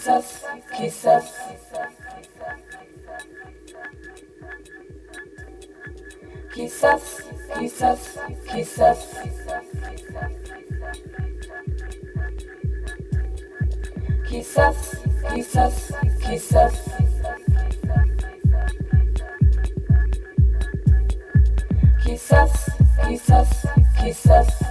quizás, quizás. Quizás, quizás, quizás. Quizás, quizás, quizás. Quizás, quizás, quizás.